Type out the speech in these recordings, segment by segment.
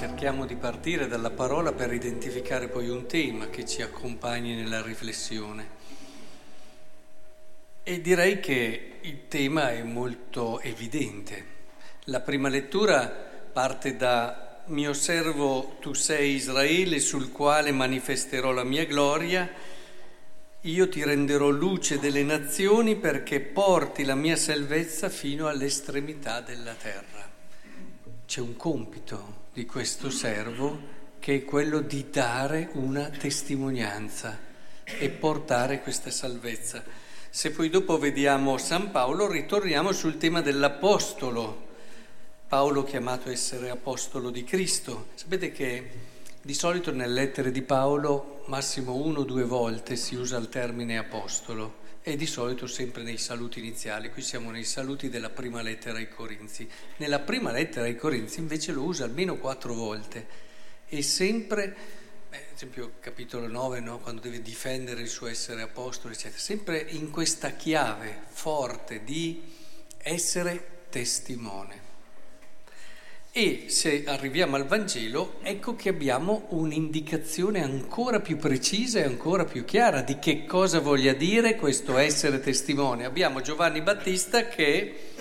cerchiamo di partire dalla parola per identificare poi un tema che ci accompagni nella riflessione. E direi che il tema è molto evidente. La prima lettura parte da mio servo tu sei Israele sul quale manifesterò la mia gloria, io ti renderò luce delle nazioni perché porti la mia salvezza fino all'estremità della terra c'è un compito di questo servo che è quello di dare una testimonianza e portare questa salvezza. Se poi dopo vediamo San Paolo, ritorniamo sul tema dell'apostolo. Paolo chiamato essere apostolo di Cristo. Sapete che di solito nelle lettere di Paolo massimo uno o due volte si usa il termine apostolo e di solito sempre nei saluti iniziali. Qui siamo nei saluti della prima lettera ai Corinzi. Nella prima lettera ai Corinzi invece lo usa almeno quattro volte e sempre, beh, ad esempio capitolo 9, no? quando deve difendere il suo essere apostolo, eccetera, sempre in questa chiave forte di essere testimone. E se arriviamo al Vangelo, ecco che abbiamo un'indicazione ancora più precisa e ancora più chiara di che cosa voglia dire questo essere testimone. Abbiamo Giovanni Battista che,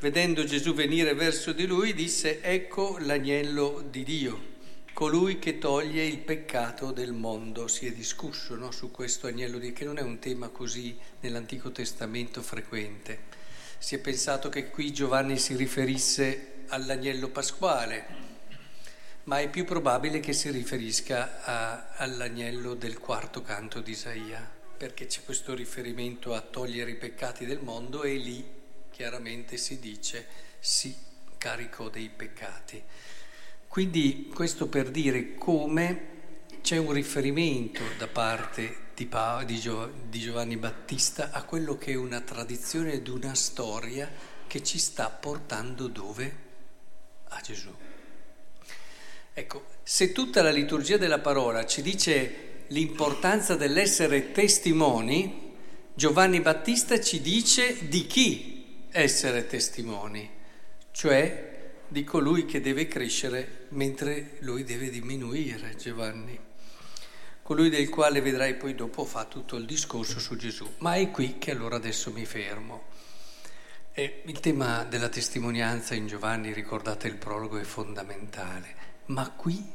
vedendo Gesù venire verso di lui, disse, ecco l'agnello di Dio, colui che toglie il peccato del mondo. Si è discusso no, su questo agnello di Dio, che non è un tema così nell'Antico Testamento frequente. Si è pensato che qui Giovanni si riferisse all'agnello pasquale, ma è più probabile che si riferisca a, all'agnello del quarto canto di Isaia, perché c'è questo riferimento a togliere i peccati del mondo e lì chiaramente si dice si caricò dei peccati. Quindi questo per dire come c'è un riferimento da parte di, pa- di, Gio- di Giovanni Battista a quello che è una tradizione ed una storia che ci sta portando dove? A Gesù. Ecco, se tutta la liturgia della parola ci dice l'importanza dell'essere testimoni, Giovanni Battista ci dice di chi essere testimoni, cioè di colui che deve crescere mentre lui deve diminuire, Giovanni. Colui del quale vedrai poi dopo fa tutto il discorso su Gesù. Ma è qui che allora adesso mi fermo. E il tema della testimonianza in Giovanni, ricordate il prologo, è fondamentale, ma qui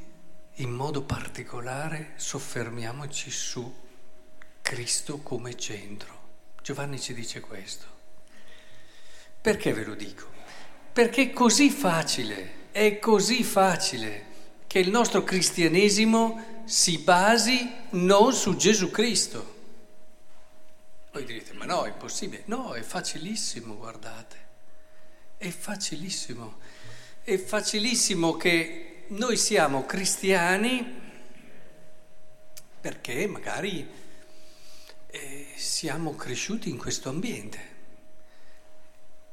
in modo particolare soffermiamoci su Cristo come centro. Giovanni ci dice questo. Perché ve lo dico? Perché è così facile, è così facile che il nostro cristianesimo si basi non su Gesù Cristo voi direte, ma no, è impossibile. No, è facilissimo, guardate. È facilissimo. È facilissimo che noi siamo cristiani perché magari eh, siamo cresciuti in questo ambiente.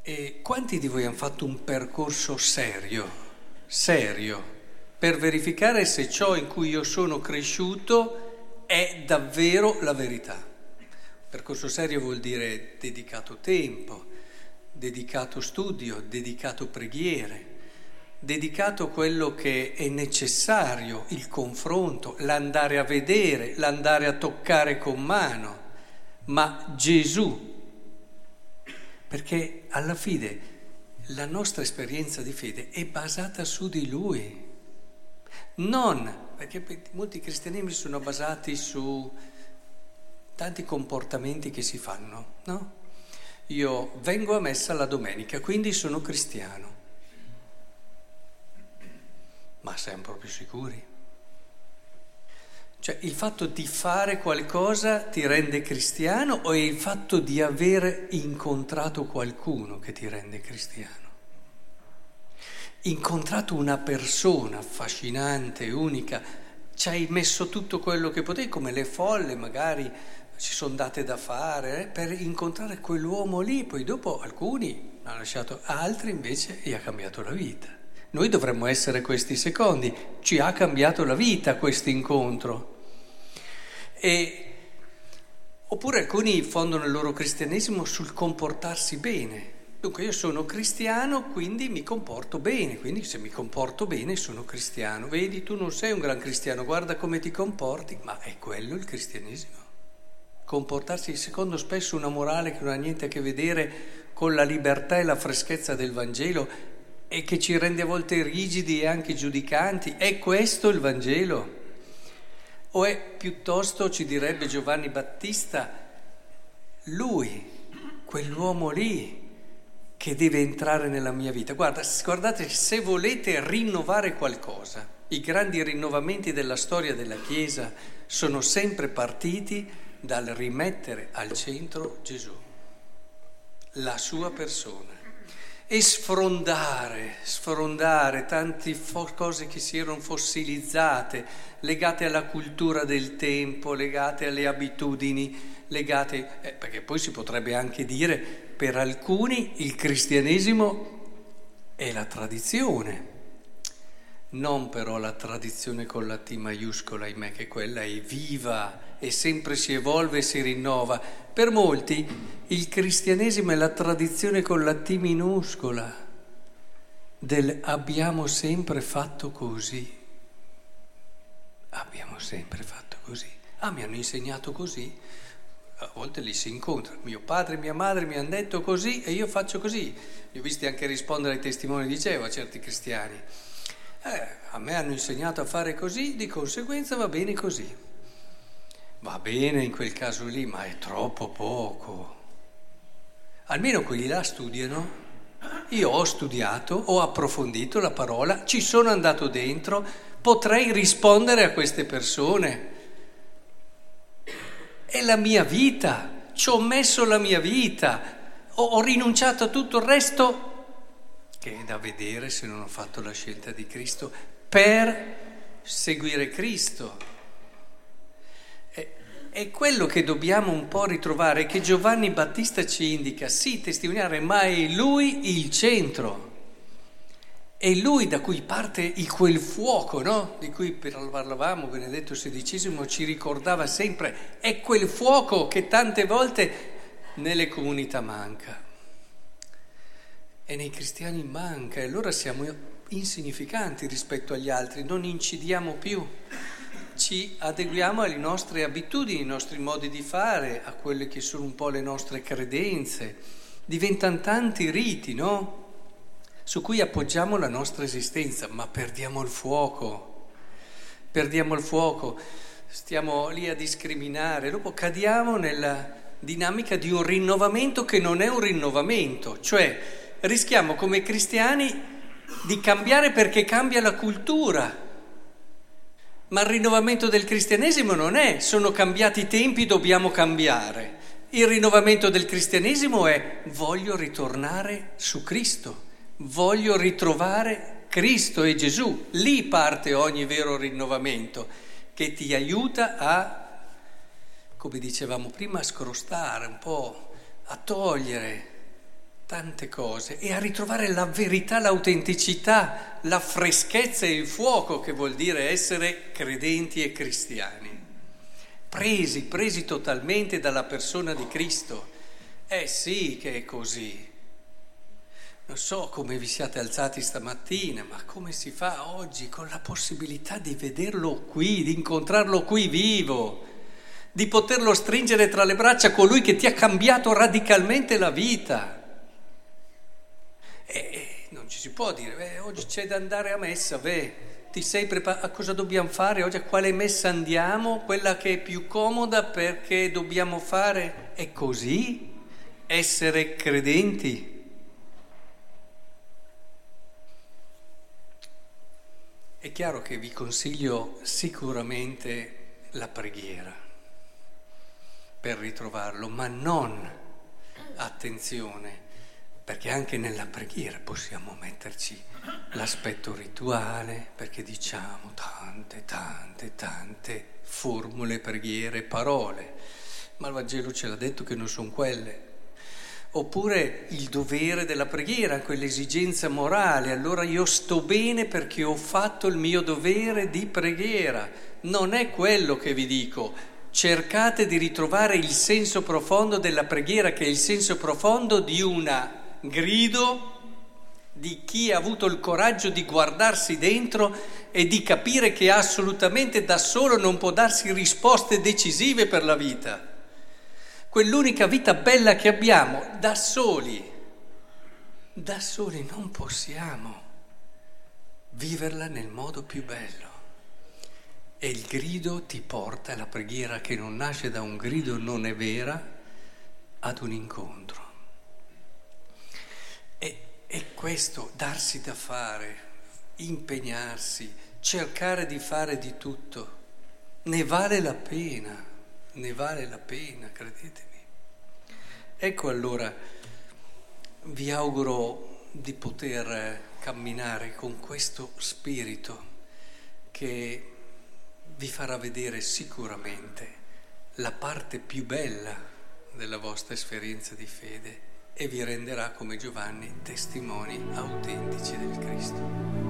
E quanti di voi hanno fatto un percorso serio, serio, per verificare se ciò in cui io sono cresciuto è davvero la verità? Percorso serio vuol dire dedicato tempo, dedicato studio, dedicato preghiere, dedicato quello che è necessario, il confronto, l'andare a vedere, l'andare a toccare con mano, ma Gesù, perché alla fine la nostra esperienza di fede è basata su di Lui, non perché molti cristianesimi sono basati su tanti comportamenti che si fanno, no? Io vengo a messa la domenica, quindi sono cristiano. Ma siamo proprio sicuri? Cioè il fatto di fare qualcosa ti rende cristiano o è il fatto di aver incontrato qualcuno che ti rende cristiano? Incontrato una persona affascinante, unica, ci hai messo tutto quello che potevi, come le folle magari ci sono date da fare eh, per incontrare quell'uomo lì, poi dopo alcuni hanno lasciato, altri invece gli ha cambiato la vita. Noi dovremmo essere questi secondi, ci ha cambiato la vita questo incontro. E, oppure alcuni fondano il loro cristianesimo sul comportarsi bene, Dunque io sono cristiano, quindi mi comporto bene, quindi se mi comporto bene sono cristiano. Vedi, tu non sei un gran cristiano, guarda come ti comporti, ma è quello il cristianesimo. Comportarsi secondo spesso una morale che non ha niente a che vedere con la libertà e la freschezza del Vangelo e che ci rende a volte rigidi e anche giudicanti. È questo il Vangelo? O è piuttosto, ci direbbe Giovanni Battista, lui, quell'uomo lì, che deve entrare nella mia vita. Guarda, guardate, se volete rinnovare qualcosa, i grandi rinnovamenti della storia della Chiesa sono sempre partiti dal rimettere al centro Gesù, la sua persona. E sfrondare, sfrondare tante fo- cose che si erano fossilizzate, legate alla cultura del tempo, legate alle abitudini, legate, eh, perché poi si potrebbe anche dire per alcuni il cristianesimo è la tradizione, non però la tradizione con la T maiuscola, ahimè, che quella è viva e sempre si evolve e si rinnova. Per molti il cristianesimo è la tradizione con la T minuscola, del abbiamo sempre fatto così. Abbiamo sempre fatto così. Ah, mi hanno insegnato così a volte li si incontra. Mio padre e mia madre mi hanno detto così e io faccio così. Li ho visti anche rispondere ai testimoni di Geova certi cristiani. Eh, a me hanno insegnato a fare così, di conseguenza va bene così. Va bene in quel caso lì, ma è troppo poco. Almeno quelli là studiano. Io ho studiato, ho approfondito la parola, ci sono andato dentro, potrei rispondere a queste persone è la mia vita, ci ho messo la mia vita, ho, ho rinunciato a tutto il resto, che è da vedere se non ho fatto la scelta di Cristo, per seguire Cristo. È, quello che dobbiamo un po' ritrovare, che Giovanni Battista ci indica, sì, testimoniare, ma è lui il centro. È lui da cui parte quel fuoco, no? Di cui parlavamo, Benedetto XVI ci ricordava sempre, è quel fuoco che tante volte nelle comunità manca. E nei cristiani manca, e allora siamo insignificanti rispetto agli altri, non incidiamo più, ci adeguiamo alle nostre abitudini, ai nostri modi di fare, a quelle che sono un po' le nostre credenze. Diventano tanti riti, no? su cui appoggiamo la nostra esistenza, ma perdiamo il fuoco, perdiamo il fuoco, stiamo lì a discriminare, dopo cadiamo nella dinamica di un rinnovamento che non è un rinnovamento, cioè rischiamo come cristiani di cambiare perché cambia la cultura. Ma il rinnovamento del cristianesimo non è, sono cambiati i tempi, dobbiamo cambiare. Il rinnovamento del cristianesimo è voglio ritornare su Cristo voglio ritrovare Cristo e Gesù. Lì parte ogni vero rinnovamento che ti aiuta a, come dicevamo prima, a scrostare un po', a togliere tante cose e a ritrovare la verità, l'autenticità, la freschezza e il fuoco che vuol dire essere credenti e cristiani. Presi, presi totalmente dalla persona di Cristo. Eh sì che è così. Non so come vi siate alzati stamattina, ma come si fa oggi con la possibilità di vederlo qui, di incontrarlo qui vivo, di poterlo stringere tra le braccia colui che ti ha cambiato radicalmente la vita. Ci si può dire, beh, oggi c'è da andare a messa, beh, ti sei preparato, a cosa dobbiamo fare oggi? A quale messa andiamo? Quella che è più comoda perché dobbiamo fare? È così? Essere credenti? È chiaro che vi consiglio sicuramente la preghiera per ritrovarlo, ma non, attenzione, perché anche nella preghiera possiamo metterci l'aspetto rituale, perché diciamo tante, tante, tante formule, preghiere, parole, ma il Vangelo ce l'ha detto che non sono quelle oppure il dovere della preghiera, quell'esigenza morale, allora io sto bene perché ho fatto il mio dovere di preghiera. Non è quello che vi dico. Cercate di ritrovare il senso profondo della preghiera, che è il senso profondo di una grido di chi ha avuto il coraggio di guardarsi dentro e di capire che assolutamente da solo non può darsi risposte decisive per la vita. Quell'unica vita bella che abbiamo, da soli, da soli non possiamo viverla nel modo più bello. E il grido ti porta, la preghiera che non nasce da un grido non è vera, ad un incontro. E, questo, darsi da fare, impegnarsi, cercare di fare di tutto, ne vale la pena, ne vale la pena, credetemi. Ecco allora, vi auguro di poter camminare con questo spirito che vi farà vedere sicuramente la parte più bella della vostra esperienza di fede e vi renderà come Giovanni testimoni autentici del Cristo.